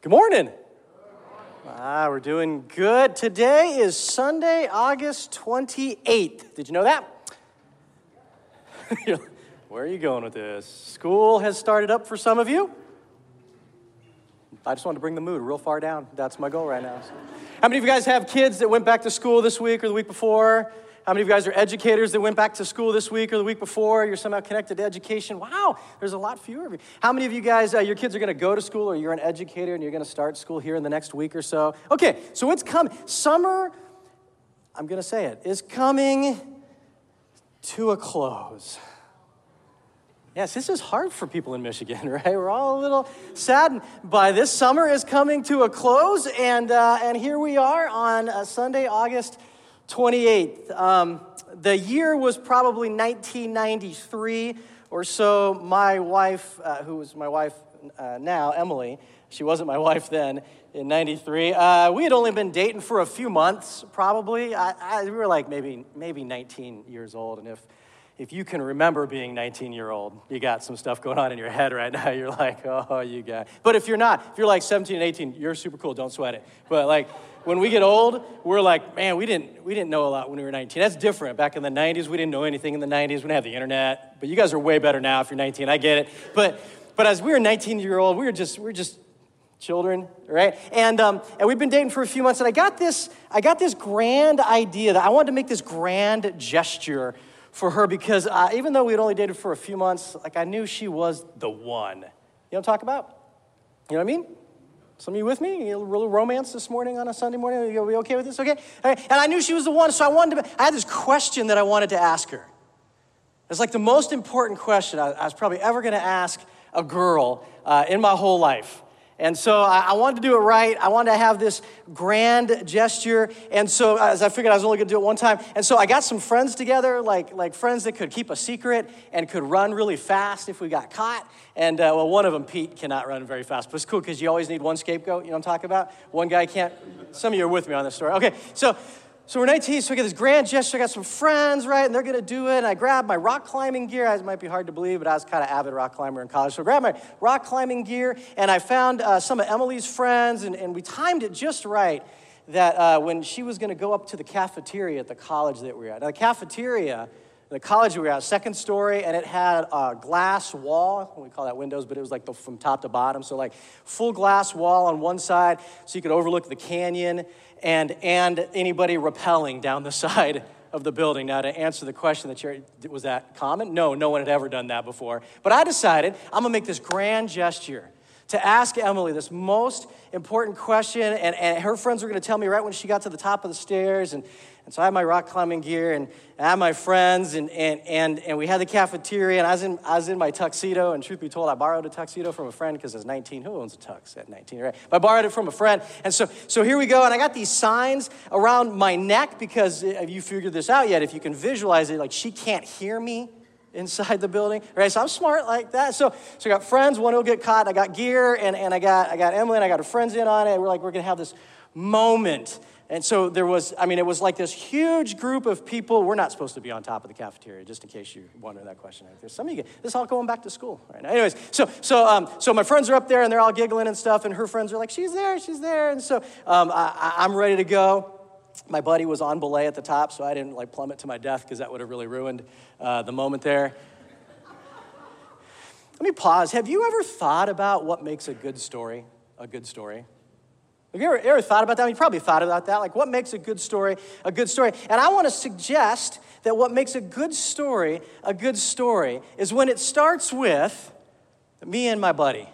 Good morning. Ah, we're doing good. Today is Sunday, August 28th. Did you know that? Where are you going with this? School has started up for some of you. I just want to bring the mood real far down. That's my goal right now. So. How many of you guys have kids that went back to school this week or the week before? How many of you guys are educators that went back to school this week or the week before? You're somehow connected to education. Wow, there's a lot fewer of you. How many of you guys, uh, your kids are going to go to school or you're an educator and you're going to start school here in the next week or so? Okay, so it's coming. Summer, I'm going to say it, is coming to a close. Yes, this is hard for people in Michigan, right? We're all a little saddened by this. Summer is coming to a close, and, uh, and here we are on uh, Sunday, August 28th. Um, the year was probably 1993 or so. My wife, uh, who was my wife uh, now, Emily, she wasn't my wife then in 93. Uh, we had only been dating for a few months, probably. I, I, we were like maybe, maybe 19 years old. And if, if you can remember being 19 year old, you got some stuff going on in your head right now. You're like, oh, you got. But if you're not, if you're like 17 and 18, you're super cool. Don't sweat it. But like, when we get old, we're like, man, we didn't, we didn't know a lot when we were 19. That's different. Back in the 90s, we didn't know anything in the 90s. We didn't have the internet. But you guys are way better now if you're 19. I get it. But, but as we were 19 year old, we were just, we were just children, right? And, um, and we've been dating for a few months, and I got this, I got this grand idea that I wanted to make this grand gesture for her because uh, even though we had only dated for a few months, like I knew she was the one. You know what I'm talking about? You know what I mean? Some of you with me? A little romance this morning on a Sunday morning? Are you okay with this? Okay? And I knew she was the one, so I wanted to, I had this question that I wanted to ask her. It's like the most important question I, I was probably ever going to ask a girl uh, in my whole life. And so I, wanted to do it right. I wanted to have this grand gesture. And so as I figured I was only going to do it one time. And so I got some friends together, like, like friends that could keep a secret and could run really fast if we got caught. And uh, well, one of them, Pete, cannot run very fast. But it's cool because you always need one scapegoat. You know what I'm talking about? One guy can't. Some of you are with me on this story. Okay, so so we're 19, so we get this grand gesture. I got some friends, right? And they're gonna do it. And I grab my rock climbing gear. It might be hard to believe, but I was kind of avid rock climber in college. So I grabbed my rock climbing gear, and I found uh, some of Emily's friends, and, and we timed it just right that uh, when she was gonna go up to the cafeteria at the college that we were at. Now, the cafeteria, the college we were at, second story, and it had a glass wall. We call that windows, but it was like the, from top to bottom. So, like, full glass wall on one side, so you could overlook the canyon and, and anybody rappelling down the side of the building. Now, to answer the question that you're, was that common? No, no one had ever done that before. But I decided I'm gonna make this grand gesture to ask Emily this most important question. And, and her friends were gonna tell me right when she got to the top of the stairs. And, and so I had my rock climbing gear and I had my friends and, and, and, and we had the cafeteria and I was, in, I was in my tuxedo. And truth be told, I borrowed a tuxedo from a friend because I was 19. Who owns a tux at 19, right? But I borrowed it from a friend. And so, so here we go. And I got these signs around my neck because uh, have you figured this out yet? If you can visualize it, like she can't hear me inside the building, right? So I'm smart like that. So, so I got friends, one will get caught. I got gear and, and I got, I got Emily and I got her friends in on it. We're like, we're to have this moment and so there was, I mean, it was like this huge group of people. We're not supposed to be on top of the cafeteria, just in case you wonder that question. There's some of you, this is all going back to school right now. Anyways, so, so, um, so my friends are up there and they're all giggling and stuff, and her friends are like, she's there, she's there. And so um, I, I'm ready to go. My buddy was on belay at the top, so I didn't like plummet to my death because that would have really ruined uh, the moment there. Let me pause. Have you ever thought about what makes a good story a good story? Have you ever, ever thought about that? You probably thought about that. Like, what makes a good story a good story? And I want to suggest that what makes a good story a good story is when it starts with me and my buddy.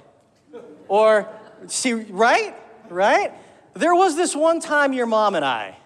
Or, see, right? Right? There was this one time your mom and I,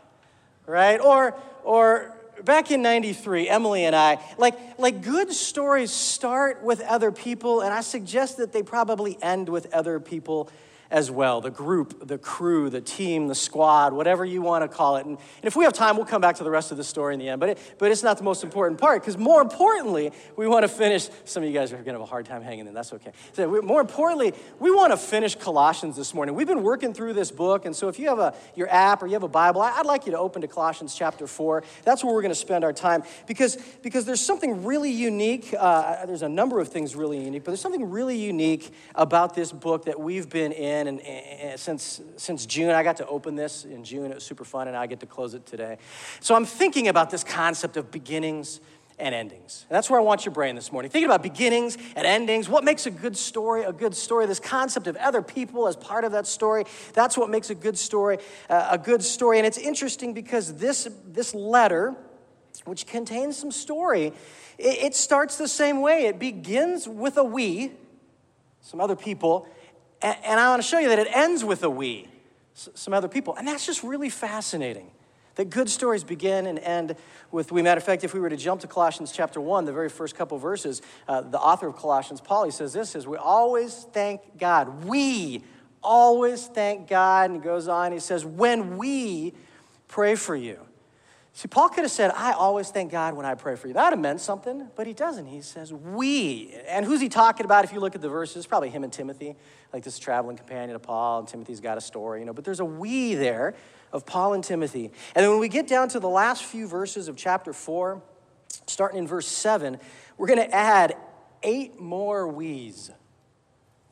right? Or, or back in 93 emily and i like like good stories start with other people and i suggest that they probably end with other people as well the group, the crew, the team, the squad, whatever you want to call it. And, if we have time, we'll come back to the rest of the story in the end. But, it, but it's not the most important part because more importantly, we want to finish. Some of you guys are going to have a hard time hanging in. That's okay. So we, more importantly, we want to finish Colossians this morning. We've been working through this book. And so if you have a, your app or you have a Bible, I, I'd like you to open to Colossians chapter 4. That's where we're going to spend our time because, because there's something really unique. Uh, there's a number of things really unique, but there's something really unique about this book that we've been in And, and, since, since June, I got to open this in June. It was super fun, and I get to close it today. So I'm thinking about this concept of beginnings and endings. And that's where I want your brain this morning. Thinking about beginnings and endings. What makes a good story a good story? This concept of other people as part of that story. That's what makes a good story uh, a good story. And it's interesting because this, this letter, which contains some story, it, it starts the same way. It begins with a we some other people. And, and I want to show you that it ends with a we, some other people. And that's just really fascinating. That good stories begin and end with we. Matter of fact, if we were to jump to Colossians chapter 1, the very first couple verses, uh, the author of Colossians, Paul, he says this, says, we always thank God. We always thank God. And he goes on, he says, when we pray for you. See, Paul could have said, I always thank God when I pray for you. That would have meant something, but he doesn't. He says, we. And who's he talking about if you look at the verses? Probably him and Timothy, like this traveling companion of Paul, and Timothy's got a story, you know. But there's a we there of Paul and Timothy. And then when we get down to the last few verses of chapter 4, starting in verse 7, we're going to add eight more we's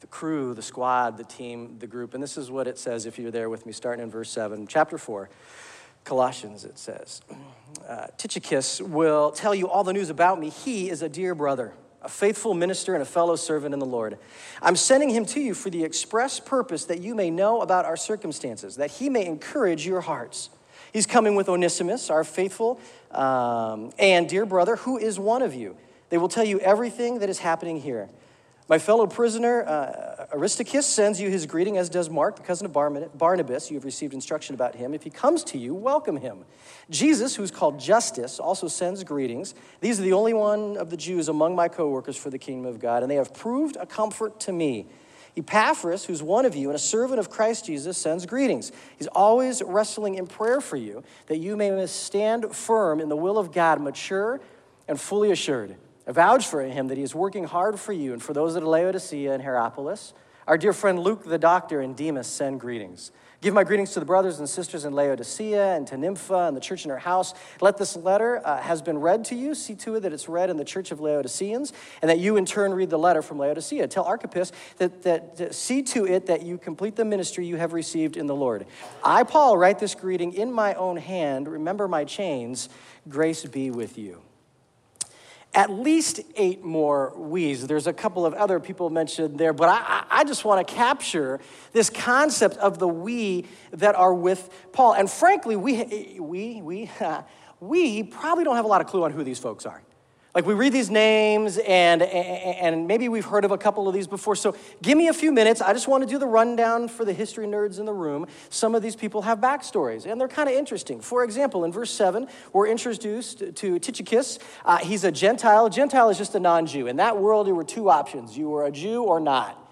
the crew, the squad, the team, the group. And this is what it says if you're there with me, starting in verse 7, chapter 4. Colossians, it says. Uh, Tychicus will tell you all the news about me. He is a dear brother, a faithful minister, and a fellow servant in the Lord. I'm sending him to you for the express purpose that you may know about our circumstances, that he may encourage your hearts. He's coming with Onesimus, our faithful um, and dear brother, who is one of you. They will tell you everything that is happening here. My fellow prisoner, uh, Aristarchus, sends you his greeting, as does Mark, the cousin of Barnabas. You have received instruction about him. If he comes to you, welcome him. Jesus, who's called Justus, also sends greetings. These are the only one of the Jews among my co workers for the kingdom of God, and they have proved a comfort to me. Epaphras, who's one of you and a servant of Christ Jesus, sends greetings. He's always wrestling in prayer for you, that you may stand firm in the will of God, mature and fully assured. I vouch for him that he is working hard for you and for those at Laodicea and Hierapolis. Our dear friend Luke the doctor and Demas send greetings. Give my greetings to the brothers and sisters in Laodicea and to Nympha and the church in her house. Let this letter uh, has been read to you. See to it that it's read in the church of Laodiceans, and that you in turn read the letter from Laodicea. Tell Archippus that, that, that see to it that you complete the ministry you have received in the Lord. I, Paul, write this greeting in my own hand. Remember my chains. Grace be with you at least eight more we's. There's a couple of other people mentioned there, but I, I just want to capture this concept of the we that are with Paul. And frankly, we, we, we, we probably don't have a lot of clue on who these folks are. Like we read these names and, and maybe we've heard of a couple of these before. So give me a few minutes. I just want to do the rundown for the history nerds in the room. Some of these people have backstories and they're kind of interesting. For example, in verse 7, we're introduced to Tychicus. Uh, he's a Gentile. Gentile is just a non Jew. In that world, there were two options you were a Jew or not.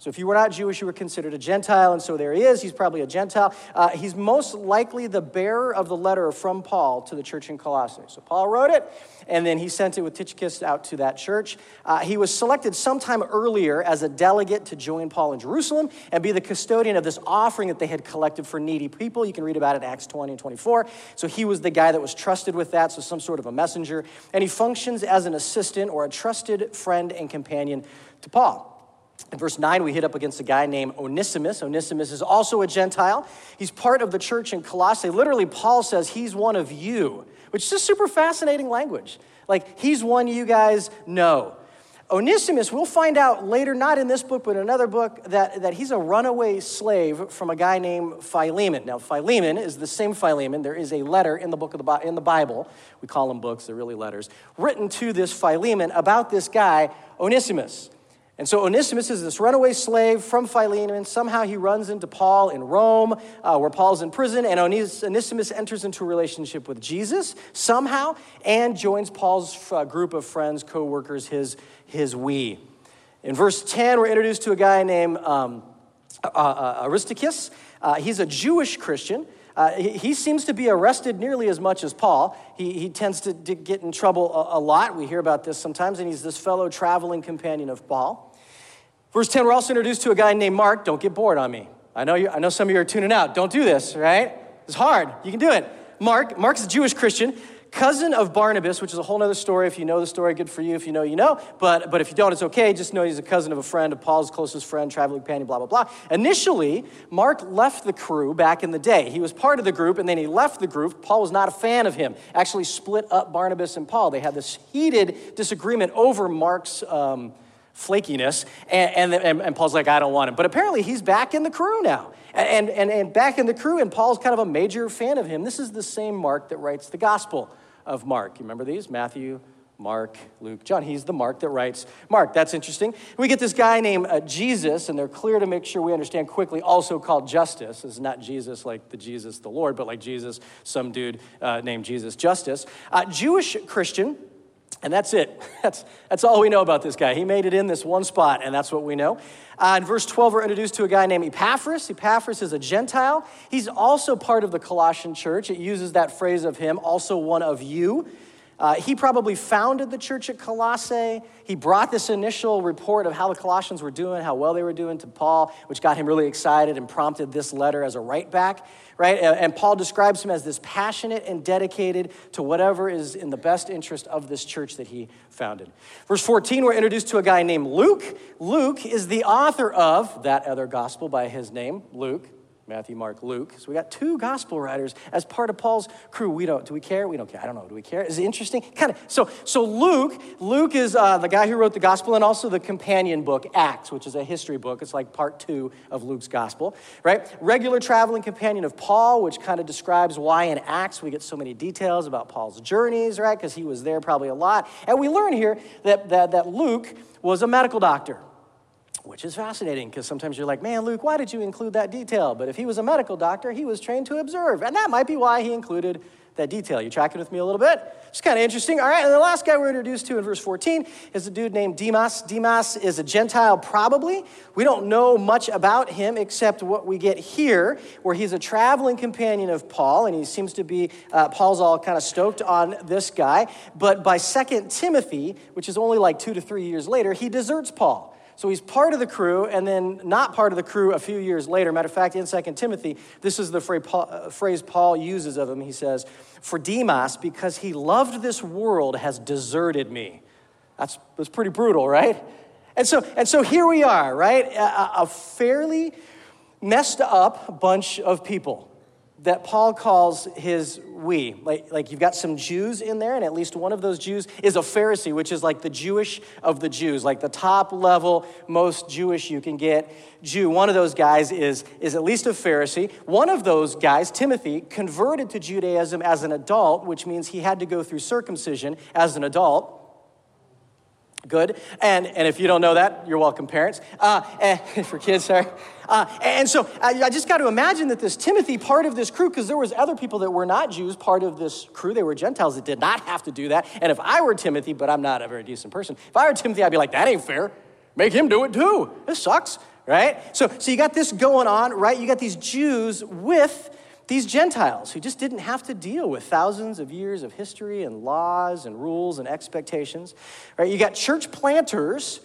So if you were not Jewish, you were considered a Gentile, and so there he is. He's probably a Gentile. Uh, he's most likely the bearer of the letter from Paul to the church in Colossae. So Paul wrote it, and then he sent it with Tychicus out to that church. Uh, he was selected sometime earlier as a delegate to join Paul in Jerusalem and be the custodian of this offering that they had collected for needy people. You can read about it in Acts 20 and 24. So he was the guy that was trusted with that, so some sort of a messenger. And he functions as an assistant or a trusted friend and companion to Paul. In verse 9, we hit up against a guy named Onesimus. Onesimus is also a Gentile. He's part of the church in Colossae. Literally, Paul says he's one of you, which is just super fascinating language. Like, he's one you guys know. Onesimus, we'll find out later, not in this book, but in another book, that, that he's a runaway slave from a guy named Philemon. Now, Philemon is the same Philemon. There is a letter in the book of the, in the Bible, we call them books, they're really letters, written to this Philemon about this guy, Onesimus. And so Onesimus is this runaway slave from Philemon. Somehow he runs into Paul in Rome, uh, where Paul's in prison, and Onesimus enters into a relationship with Jesus somehow and joins Paul's uh, group of friends, co workers, his, his we. In verse 10, we're introduced to a guy named um, uh, uh Aristarchus. Uh, he's a Jewish Christian. Uh, he, he, seems to be arrested nearly as much as Paul. He, he tends to, to, get in trouble a, a lot. We hear about this sometimes, and he's this fellow traveling companion of Paul. Verse 10, we're also introduced to a guy named Mark. Don't get bored on me. I know, you, I know some of you are tuning out. Don't do this, right? It's hard. You can do it. Mark, Mark's a Jewish Christian, cousin of Barnabas, which is a whole other story. If you know the story, good for you. If you know, you know. But, but if you don't, it's okay. Just know he's a cousin of a friend of Paul's closest friend, traveling companion, blah, blah, blah. Initially, Mark left the crew back in the day. He was part of the group, and then he left the group. Paul was not a fan of him, actually split up Barnabas and Paul. They had this heated disagreement over Mark's. Um, flakiness. And, and, and, Paul's like, I don't want him. But apparently he's back in the crew now. And, and, and back in the crew, and Paul's kind of a major fan of him. This is the same Mark that writes the Gospel of Mark. You remember these? Matthew, Mark, Luke, John. He's the Mark that writes Mark. That's interesting. We get this guy named uh, Jesus, and they're clear to make sure we understand quickly, also called Justus. Is not Jesus like the Jesus the Lord, but like Jesus, some dude uh, named Jesus Justus. Uh, Jewish Christian. And that's it. That's, that's all we know about this guy. He made it in this one spot, and that's what we know. Uh, in verse 12, we're introduced to a guy named Epaphras. Epaphras is a Gentile. He's also part of the Colossian church. It uses that phrase of him, also one of you. Uh, he probably founded the church at Colossae. He brought this initial report of how the Colossians were doing, how well they were doing to Paul, which got him really excited and prompted this letter as a write back, right? And Paul describes him as this passionate and dedicated to whatever is in the best interest of this church that he founded. Verse 14, we're introduced to a guy named Luke. Luke is the author of that other gospel by his name, Luke. Matthew, Mark, Luke. So we got two gospel writers as part of Paul's crew. We don't, do we care? We don't care. I don't know. Do we care? Is it interesting? Kind of. So, so Luke, Luke is uh, the guy who wrote the gospel and also the companion book, Acts, which is a history book. It's like part two of Luke's gospel, right? Regular traveling companion of Paul, which kind of describes why in Acts we get so many details about Paul's journeys, right? Because he was there probably a lot. And we learn here that, that, that Luke was a medical doctor which is fascinating because sometimes you're like, man, Luke, why did you include that detail? But if he was a medical doctor, he was trained to observe. And that might be why he included that detail. You tracking with me a little bit? It's kind of interesting. All right, and the last guy we're introduced to in verse 14 is a dude named Demas. Demas is a Gentile, probably. We don't know much about him except what we get here, where he's a traveling companion of Paul, and he seems to be, uh, Paul's all kind of stoked on this guy. But by Second Timothy, which is only like two to three years later, he deserts Paul. So he's part of the crew and then not part of the crew a few years later. Matter of fact, in 2 Timothy, this is the uh, phrase Paul uses of him. He says, For Demas, because he loved this world, has deserted me. That's, that's pretty brutal, right? And so, and so here we are, right? A, a fairly messed up bunch of people that Paul calls his we. Like, like you've got some Jews in there, and at least one of those Jews is a Pharisee, which is like the Jewish of the Jews, like the top level, most Jewish you can get Jew. One of those guys is, is at least a Pharisee. One of those guys, Timothy, converted to Judaism as an adult, which means he had to go through circumcision as an adult. Good. And, and if you don't know that, you're welcome, parents. Uh, and, for kids, sorry. Uh, and so I, I just got to imagine that this Timothy, part of this crew, because there was other people that were not Jews, part of this crew, they were Gentiles that did not have to do that. And if I were Timothy, but I'm not a very decent person, if I were Timothy, I'd be like, that ain't fair. Make him do it too. This sucks, right? So, so you got this going on, right? You got these Jews with these Gentiles who just didn't have to deal with thousands of years of history and laws and rules and expectations. Right? You got church planters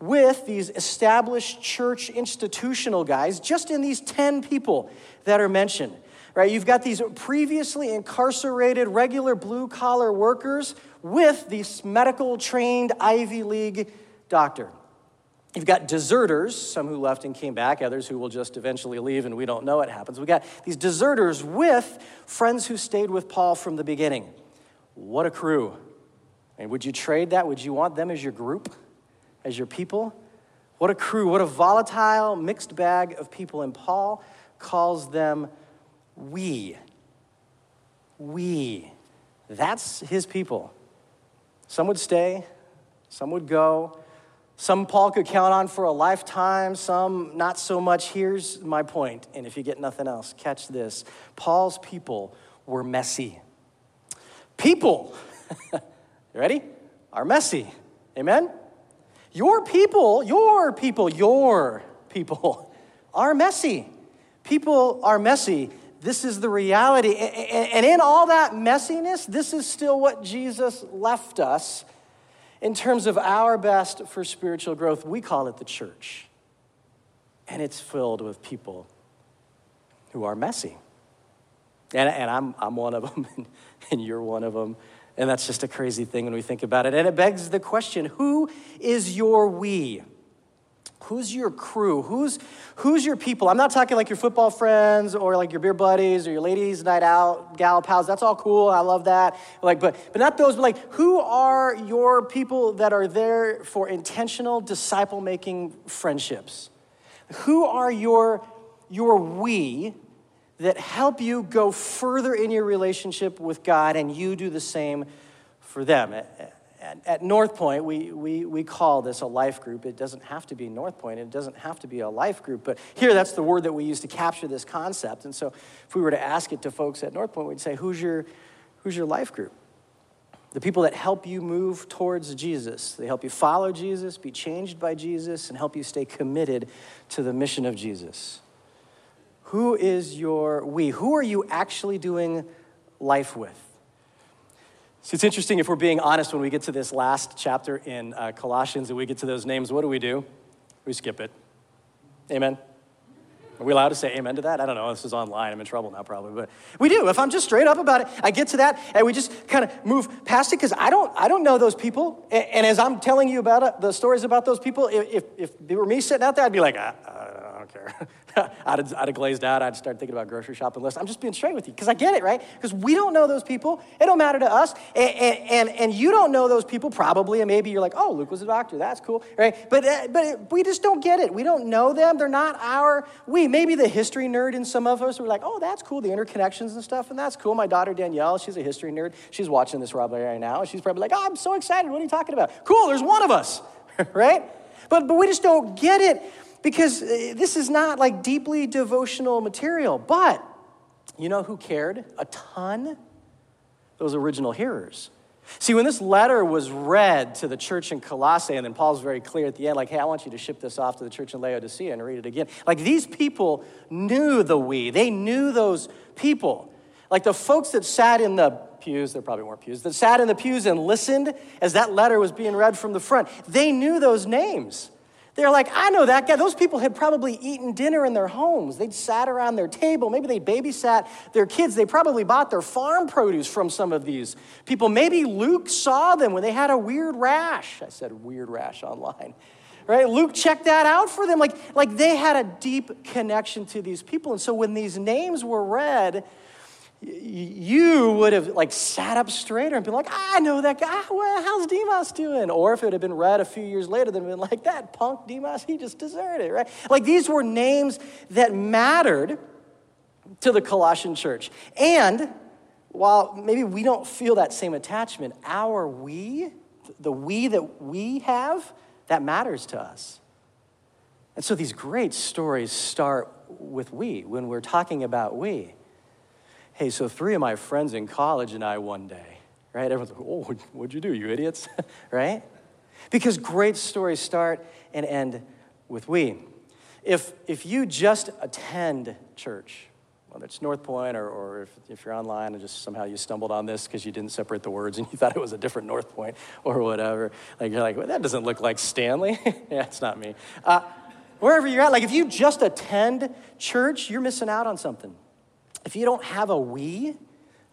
with these established church institutional guys, just in these 10 people that are mentioned. Right? You've got these previously incarcerated regular blue collar workers with these medical trained Ivy League doctor. You've got deserters, some who left and came back, others who will just eventually leave and we don't know what happens. We've got these deserters with friends who stayed with Paul from the beginning. What a crew. And would you trade that? Would you want them as your group, as your people? What a crew, what a volatile, mixed bag of people. And Paul calls them we. We. That's his people. Some would stay, some would go. Some Paul could count on for a lifetime, some not so much. Here's my point, and if you get nothing else, catch this. Paul's people were messy. People, you ready? Are messy. Amen? Your people, your people, your people are messy. People are messy. This is the reality. And in all that messiness, this is still what Jesus left us in terms of our best for spiritual growth, we call it the church. And it's filled with people who are messy. And, and I'm, I'm one of them, and, and you're one of them. And that's just a crazy thing when we think about it. And it begs the question who is your we? Who's your crew? Who's, who's your people? I'm not talking like your football friends or like your beer buddies or your ladies' night out, gal pals. That's all cool. I love that. Like, but, but not those, but like, who are your people that are there for intentional disciple making friendships? Who are your, your we that help you go further in your relationship with God and you do the same for them? At, at North Point, we, we, we call this a life group. It doesn't have to be North Point, it doesn't have to be a life group, but here that's the word that we use to capture this concept. And so if we were to ask it to folks at North Point, we'd say, Who's your, who's your life group? The people that help you move towards Jesus. They help you follow Jesus, be changed by Jesus, and help you stay committed to the mission of Jesus. Who is your we? Who are you actually doing life with? So it's interesting if we're being honest when we get to this last chapter in uh, Colossians and we get to those names, what do we do? We skip it. Amen. Are we allowed to say amen to that? I don't know. This is online. I'm in trouble now, probably. But we do. If I'm just straight up about it, I get to that and we just kind of move past it because I don't, I don't know those people. And, and, as I'm telling you about it, the stories about those people, if, if, if it were me sitting out there, I'd be like, I, I don't care. I'd, have, I'd have glazed out. I'd start thinking about grocery shopping lists. I'm just being straight with you because I get it, right? Because we don't know those people. It don't matter to us. And, and, and, you don't know those people probably. And maybe you're like, oh, Luke was a doctor. That's cool, right? But, uh, but we just don't get it. We don't know them. They're not our we. Maybe the history nerd in some of us, we're like, oh, that's cool, the interconnections and stuff. And that's cool. My daughter, Danielle, she's a history nerd. She's watching this probably right now. She's probably like, oh, I'm so excited. What are you talking about? Cool, there's one of us, right? But, but we just don't get it because uh, this is not like deeply devotional material. But you know who cared a ton? Those original hearers. See, when this letter was read to the church in Colossae, and then Paul's very clear at the end, like, hey, I want you to ship this off to the church in Laodicea and read it again. Like, these people knew the we, they knew those people. Like the folks that sat in the pews, there probably weren't pews, that sat in the pews and listened as that letter was being read from the front, they knew those names. They're like, I know that guy. Those people had probably eaten dinner in their homes. They'd sat around their table. Maybe they babysat their kids. They probably bought their farm produce from some of these people. Maybe Luke saw them when they had a weird rash. I said weird rash online. Right? Luke checked that out for them. Like, like they had a deep connection to these people. And so when these names were read, you would have like sat up straighter and been like, I know that guy. Ah, well, how's Demas doing? Or if it had been read a few years later, then been like, that punk Demas, he just deserted, right? Like these were names that mattered to the Colossian church. And while maybe we don't feel that same attachment, our we, the we that we have, that matters to us. And so these great stories start with we when we're talking about we. Hey, so three of my friends in college and I one day, right? Everyone's like, oh, what'd you do, you idiots? right? Because great stories start and end with we. If, if you just attend church, whether it's North Point or, or if, if you're online and just somehow you stumbled on this because you didn't separate the words and you thought it was a different North Point or whatever, like you're like, well, that doesn't look like Stanley. yeah, it's not me. Uh, wherever you're at, like if you just attend church, you're missing out on something if you don't have a we,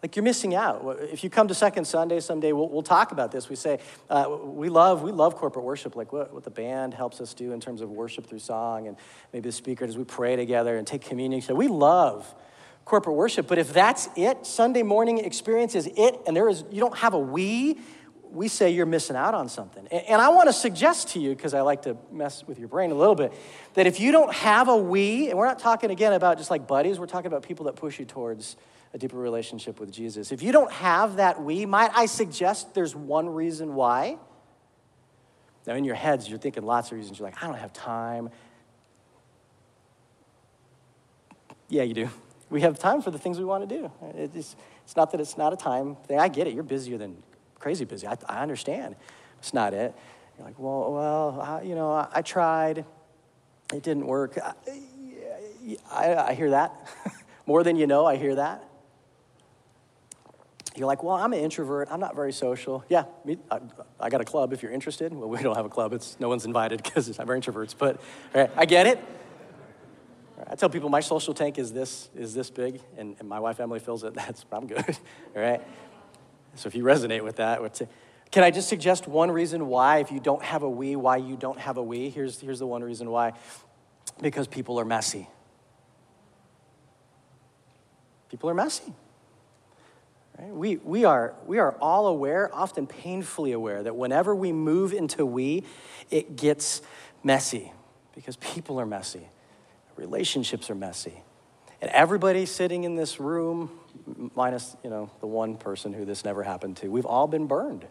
like you're missing out. If you come to Second Sunday someday, we'll, we'll talk about this. We say uh, we love we love corporate worship, like what, what the band helps us do in terms of worship through song, and maybe the speaker as we pray together and take communion. So we love corporate worship. But if that's it, Sunday morning experience is it, and there is you don't have a we, we say you're missing out on something. And I want to suggest to you, because I like to mess with your brain a little bit, that if you don't have a we, and we're not talking again about just like buddies, we're talking about people that push you towards a deeper relationship with Jesus. If you don't have that we, might I suggest there's one reason why? Now, in your heads, you're thinking lots of reasons. You're like, I don't have time. Yeah, you do. We have time for the things we want to do. It's, it's not that it's not a time thing. I get it. You're busier than crazy busy. I, I understand. It's not it. You're like, well, well, I, you know, I, I, tried. It didn't work. I, hear that. More than you know, I hear that. You're like, well, I'm an introvert. I'm not very social. Yeah, me, I, I, got a club if you're interested. Well, we don't have a club. It's no one's invited because we're introverts. But right, I get it. I tell people my social tank is this is this big, and, and my wife Emily fills it. That's I'm good. All right. So if you resonate with that, what's it? Can I just suggest one reason why, if you don't have a we, why you don't have a we? Here's, here's the one reason why because people are messy. People are messy. Right? We, we, are, we are all aware, often painfully aware, that whenever we move into we, it gets messy because people are messy, relationships are messy. And everybody sitting in this room, minus you know, the one person who this never happened to, we've all been burned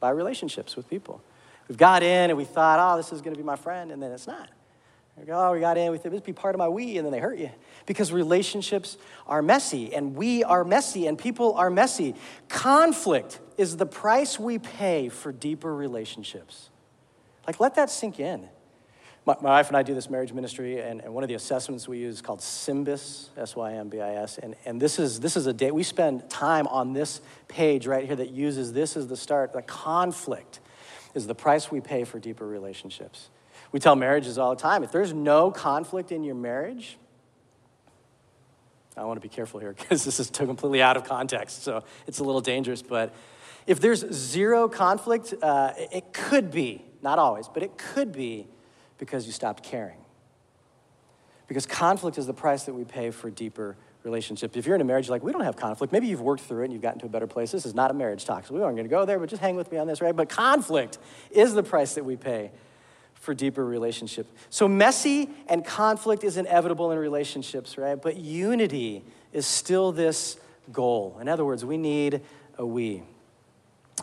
by relationships with people. We've got in and we thought, oh, this is going to be my friend, and then it's not. We go, oh, we got in, we think this be part of my we, and then they hurt you. Because relationships are messy, and we are messy, and people are messy. Conflict is the price we pay for deeper relationships. Like, let that sink in. My, my wife and I do this marriage ministry, and, and one of the assessments we use is called SYMBIS, S Y M B I S. And, and this, is, this is a day, we spend time on this page right here that uses this as the start. The conflict is the price we pay for deeper relationships. We tell marriages all the time if there's no conflict in your marriage, I want to be careful here because this is completely out of context, so it's a little dangerous. But if there's zero conflict, uh, it could be, not always, but it could be because you stopped caring. Because conflict is the price that we pay for deeper relationships. If you're in a marriage, like, we don't have conflict. Maybe you've worked through it and you've gotten to a better place. This is not a marriage talk, so we aren't going to go there, but just hang with me on this, right? But conflict is the price that we pay for deeper relationship. So messy and conflict is inevitable in relationships, right? But unity is still this goal. In other words, we need a we.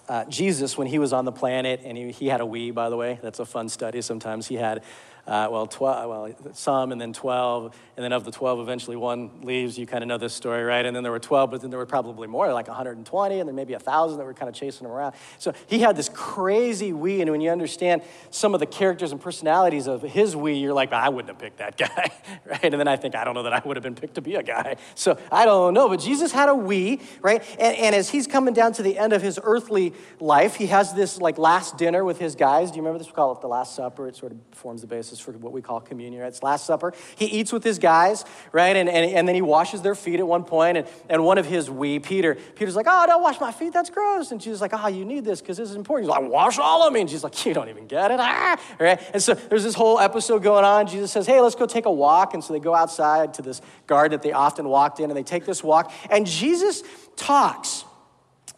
Uh, Jesus, when he was on the planet, and he, he had a we, by the way, that's a fun study. Sometimes he had uh, well, 12, well, some and then 12, and then of the 12, eventually one leaves. You kind of know this story, right? And then there were 12, but then there were probably more, like 120, and then maybe 1,000 that were kind of chasing him around. So he had this crazy we, and when you understand some of the characters and personalities of his we, you're like, I wouldn't have picked that guy, right? And then I think, I don't know that I would have been picked to be a guy. So I don't know, but Jesus had a we, right? And, and as he's coming down to the end of his earthly life, he has this like last dinner with his guys. Do you remember this? We call it the Last Supper. It sort of forms the basis for what we call communion, right? It's Last Supper. He eats with his guys, right? And, and, and then he washes their feet at one point, and, and one of his we, Peter, Peter's like, oh, don't wash my feet, that's gross. And Jesus like, oh, you need this because this is important. He's like, wash all of me. And she's like, you don't even get it. Ah! Right? And so there's this whole episode going on. Jesus says, hey, let's go take a walk. And so they go outside to this garden that they often walked in, and they take this walk. And Jesus talks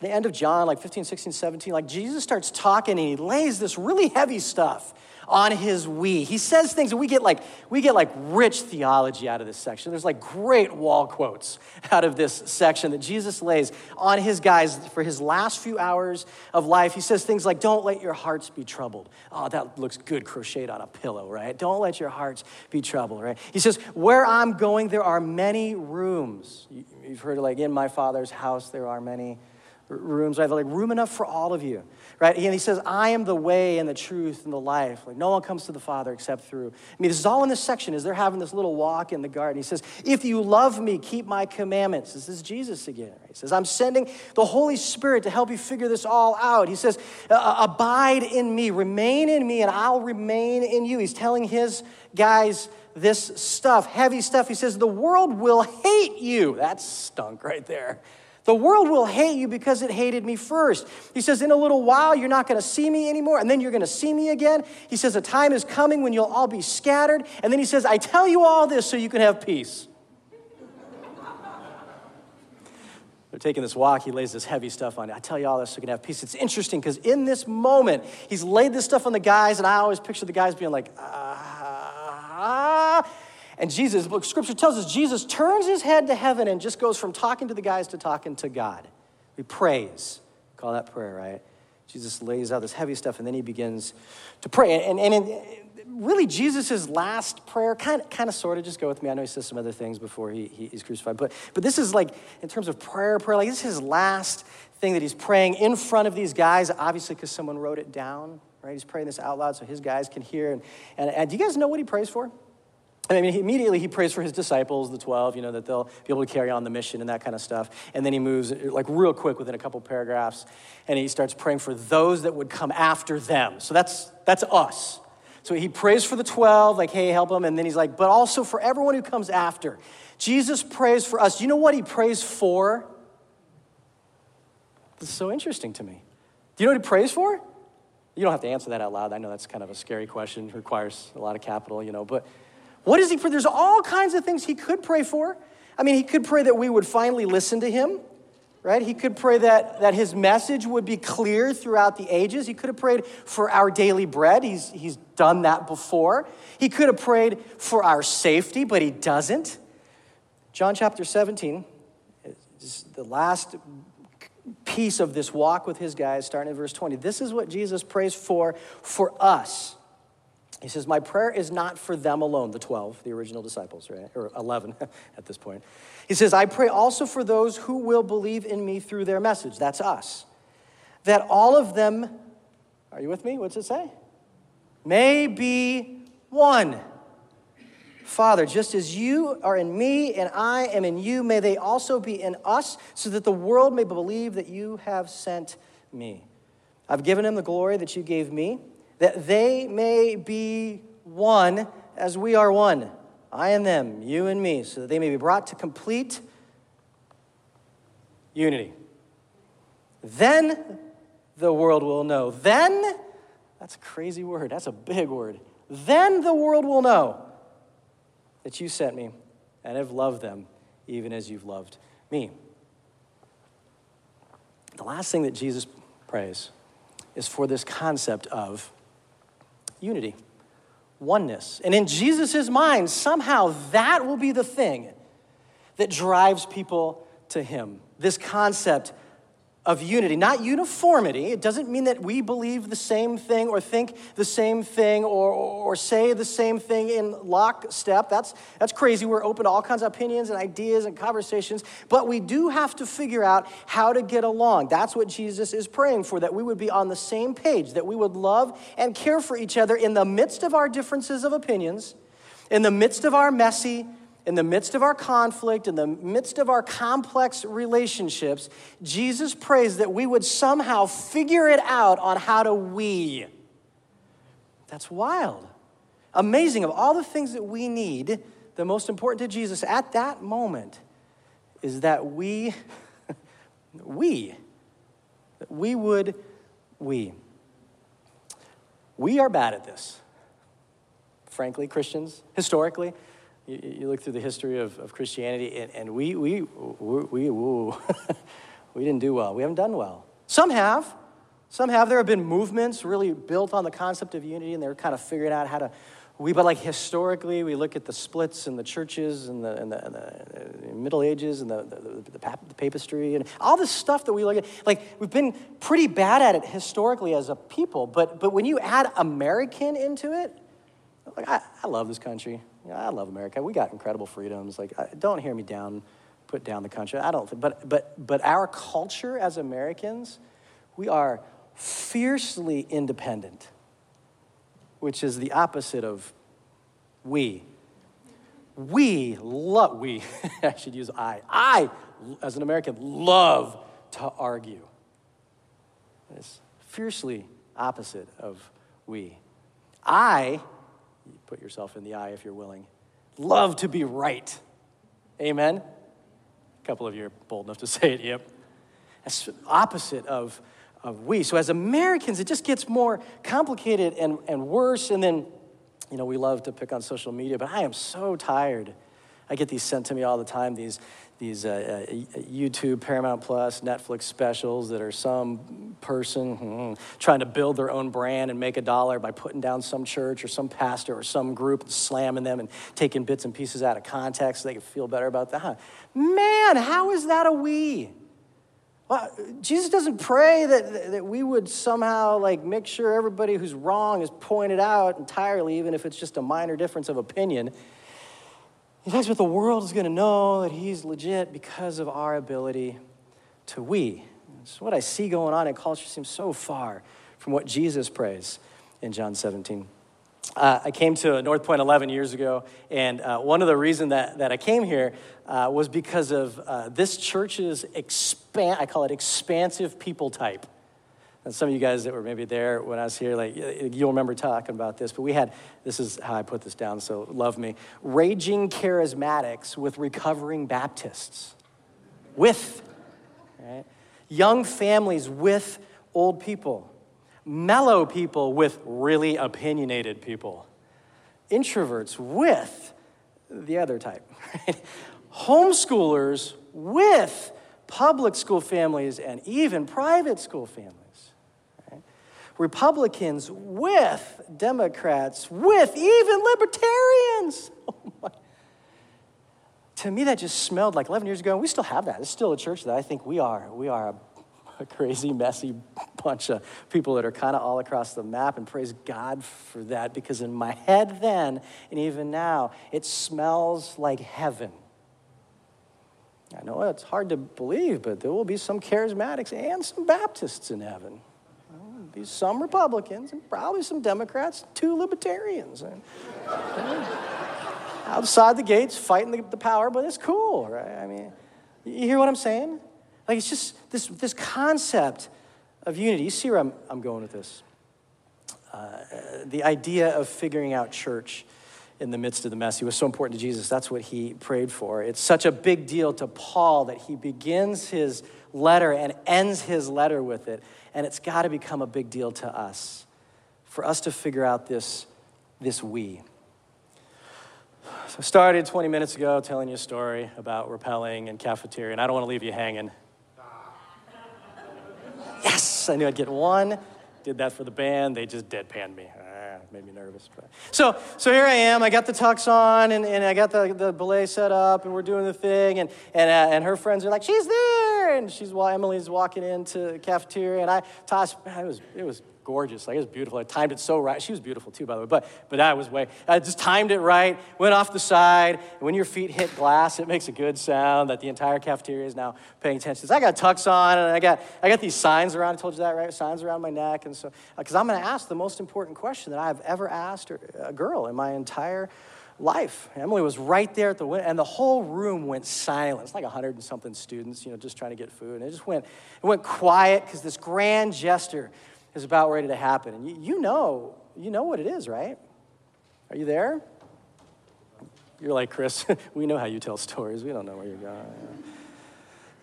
the end of John, like 15, 16, 17, like Jesus starts talking and he lays this really heavy stuff on his we. He says things and we get like we get like rich theology out of this section. There's like great wall quotes out of this section that Jesus lays on his guys for his last few hours of life. He says things like don't let your hearts be troubled. Oh, that looks good crocheted on a pillow, right? Don't let your hearts be troubled, right? He says where I'm going there are many rooms. You've heard like in my father's house there are many rooms, I right? Like room enough for all of you, right? And he says, I am the way and the truth and the life. Like no one comes to the Father except through I mean, This is all in this section as they're having this little walk in the garden. He says, if you love me, keep my commandments. This is Jesus again. Right? He says, I'm sending the Holy Spirit to help you figure this all out. He says, abide in me, remain in me, and I'll remain in you. He's telling his guys this stuff, heavy stuff. He says, the world will hate you. That's stunk right there. The world will hate you because it hated me first. He says, In a little while, you're not going to see me anymore, and then you're going to see me again. He says, A time is coming when you'll all be scattered. And then he says, I tell you all this so you can have peace. They're taking this walk. He lays this heavy stuff on it. I tell you all this so you can have peace. It's interesting because in this moment, he's laid this stuff on the guys, and I always picture the guys being like, ah. And Jesus, scripture tells us, Jesus turns his head to heaven and just goes from talking to the guys to talking to God. He prays. Call that prayer, right? Jesus lays out this heavy stuff and then he begins to pray. And, and, and really, Jesus' last prayer, kind of, kind of sort of, just go with me. I know he says some other things before he, he, he's crucified, but, but this is like, in terms of prayer, prayer, like this is his last thing that he's praying in front of these guys, obviously because someone wrote it down, right? He's praying this out loud so his guys can hear. And, and, and do you guys know what he prays for? I mean, immediately he prays for his disciples, the 12, you know, that they'll be able to carry on the mission and that kind of stuff. And then he moves, like, real quick within a couple paragraphs, and he starts praying for those that would come after them. So that's, that's us. So he prays for the 12, like, hey, help them. And then he's like, but also for everyone who comes after. Jesus prays for us. You know what he prays for? This is so interesting to me. Do you know what he prays for? You don't have to answer that out loud. I know that's kind of a scary question, requires a lot of capital, you know. But what is he for? There's all kinds of things he could pray for. I mean, he could pray that we would finally listen to him, right? He could pray that, that his message would be clear throughout the ages. He could have prayed for our daily bread. He's, he's done that before. He could have prayed for our safety, but he doesn't. John chapter 17, the last piece of this walk with his guys, starting in verse 20. This is what Jesus prays for for us. He says, My prayer is not for them alone, the 12, the original disciples, right? Or 11 at this point. He says, I pray also for those who will believe in me through their message. That's us. That all of them, are you with me? What's it say? May be one Father, just as you are in me and I am in you, may they also be in us, so that the world may believe that you have sent me. I've given them the glory that you gave me, that they may be one as we are one. I and them, you and me, so that they may be brought to complete unity. Then the world will know. Then, that's a crazy word, that's a big word. Then the world will know that you sent me and have loved them even as you've loved me. The last thing that Jesus prays is for this concept of unity, oneness. And in Jesus' mind, somehow that will be the thing that drives people to him. This concept of unity, not uniformity. It doesn't mean that we believe the same thing or think the same thing or, or say the same thing in lockstep. That's, that's crazy. We're open to all kinds of opinions and ideas and conversations, but we do have to figure out how to get along. That's what Jesus is praying for, that we would be on the same page, that we would love and care for each other in the midst of our differences of opinions, in the midst of our messy, in the midst of our conflict, in the midst of our complex relationships, Jesus prays that we would somehow figure it out on how to we. That's wild. Amazing. Of all the things that we need, the most important to Jesus at that moment is that we, we, that we would, we. We are bad at this. Frankly, Christians, historically, you, you look through the history of, of Christianity, and, and we, we, we, we, we didn't do well. We haven't done well. Some have. Some have. There have been movements really built on the concept of unity, and they're kind of figuring out how to. We, but like historically, we look at the splits in the churches and the, and the, and the uh, Middle Ages and the, the, the, the papistry and all this stuff that we look at. Like, we've been pretty bad at it historically as a people, but, but when you add American into it, like, I, I love this country. I love America. We got incredible freedoms. Like, don't hear me down, put down the country. I don't. But but but our culture as Americans, we are fiercely independent, which is the opposite of we. We love. We. I should use I. I, as an American, love to argue. It's fiercely opposite of we. I put yourself in the eye if you're willing. Love to be right. Amen? A couple of you are bold enough to say it, yep. That's opposite of, of we. So as Americans, it just gets more complicated and, and worse. And then, you know, we love to pick on social media, but I am so tired. I get these sent to me all the time, these these uh, uh, YouTube, Paramount Plus, Netflix specials that are some person hmm, trying to build their own brand and make a dollar by putting down some church or some pastor or some group and slamming them and taking bits and pieces out of context so they can feel better about that. Man, how is that a we? Well, Jesus doesn't pray that, that we would somehow like make sure everybody who's wrong is pointed out entirely, even if it's just a minor difference of opinion. He talks about the world is going to know that he's legit because of our ability to we. It's what I see going on in culture seems so far from what Jesus prays in John 17. Uh, I came to North Point 11 years ago, and uh, one of the reasons that, that I came here uh, was because of uh, this church's expand, I call it expansive people type. And some of you guys that were maybe there when I was here, like you'll remember talking about this, but we had this is how I put this down, so love me. Raging charismatics with recovering Baptists. With, right? Young families with old people. Mellow people with really opinionated people. Introverts with the other type. Right? Homeschoolers with public school families and even private school families. Republicans with Democrats, with even libertarians. Oh to me, that just smelled like 11 years ago, and we still have that. It's still a church that I think we are. We are a, a crazy, messy bunch of people that are kind of all across the map, and praise God for that because in my head then, and even now, it smells like heaven. I know it's hard to believe, but there will be some charismatics and some Baptists in heaven some Republicans and probably some Democrats, two libertarians. And, outside the gates fighting the, the, power, but it's cool, right? I mean, you hear what I'm saying? Like, it's just this, this concept of unity. You see where I'm, I'm going with this? Uh, the idea of figuring out church in the midst of the mess. He was so important to Jesus. That's what he prayed for. It's such a big deal to Paul that he begins his letter and ends his letter with it. And it's got to become a big deal to us for us to figure out this, this we. So I started 20 minutes ago telling you a story about rappelling and cafeteria, and I don't want to leave you hanging. Yes, I knew I'd get one. Did that for the band. They just deadpanned me made me nervous. But. So, so here I am. I got the tux on, and, and I got the, the belay set up, and we're doing the thing. And, and, uh, and her friends are like, she's there. And she's while Emily's walking into the cafeteria, and I tossed, it was, it was gorgeous. Like it was beautiful. I timed it so right. She was beautiful too, by the way. But but I was way. I just timed it right. Went off the side. When your feet hit glass, it makes a good sound that the entire cafeteria is now paying attention. So I got tux on, and I got I got these signs around. I told you that right? Signs around my neck, and so because I'm going to ask the most important question that I've ever asked a girl in my entire life. Emily was right there at the window, and the whole room went silent. It's like a hundred and something students, you know, just trying to get food, and it just went it went quiet because this grand gesture is about ready to happen. And you, you know, you know what it is, right? Are you there? You're like, Chris, we know how you tell stories. We don't know where you're going.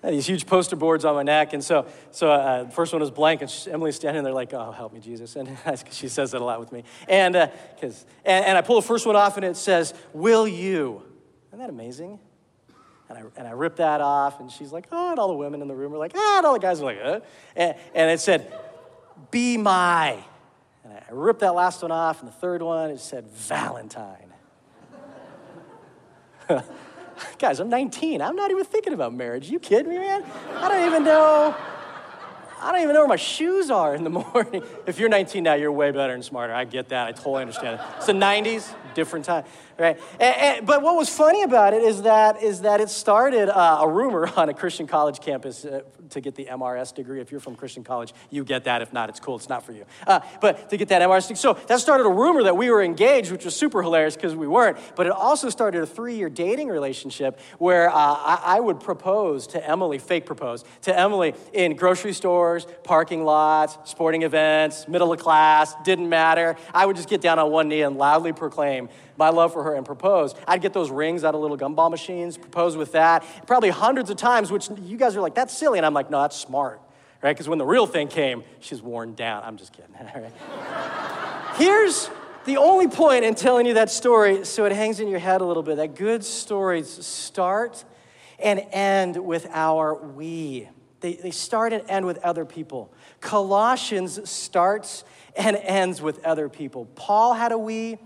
These huge poster boards on my neck, and so, so uh, the first one was blank, and she, Emily's standing there like, "Oh, help me, Jesus!" And she says that a lot with me. And, uh, cause, and, and I pull the first one off, and it says, "Will you?" Isn't that amazing? And I, and I rip that off, and she's like, "Oh!" And all the women in the room are like, "Ah!" And all the guys are like, "Uh!" And, and it said, be my. And I ripped that last one off, and the third one, it said Valentine. Guys, I'm 19. I'm not even thinking about marriage. You kidding me, man? I don't even know. I don't even know where my shoes are in the morning. If you're 19 now, you're way better and smarter. I get that. I totally understand it. It's the 90s, different time, right? And, and, but what was funny about it is that is that it started uh, a rumor on a Christian college campus uh, to get the MRS degree. If you're from Christian college, you get that. If not, it's cool. It's not for you. Uh, but to get that MRS degree, so that started a rumor that we were engaged, which was super hilarious because we weren't. But it also started a three-year dating relationship where uh, I, I would propose to Emily, fake propose to Emily in grocery stores, parking lots, sporting events, middle of class. Didn't matter. I would just get down on one knee and loudly proclaim my love for her and propose. I'd get those rings out of little gumball machines, propose with that, probably hundreds of times, which you guys are like, that's silly. And I'm like, no, that's smart, right? Because when the real thing came, she's worn down. I'm just kidding. Here's the only point in telling you that story, so it hangs in your head a little bit, that good stories start and end with our we. They, they start and end with other people. Colossians starts and ends with other people. Paul had a we,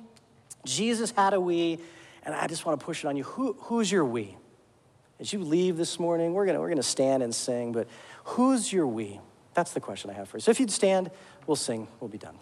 Jesus had a we, and I just want to push it on you. Who, who's your we? As you leave this morning, we're going we're gonna stand and sing, but who's your we? That's the question I have for you. So if you'd stand, we'll sing, we'll be done.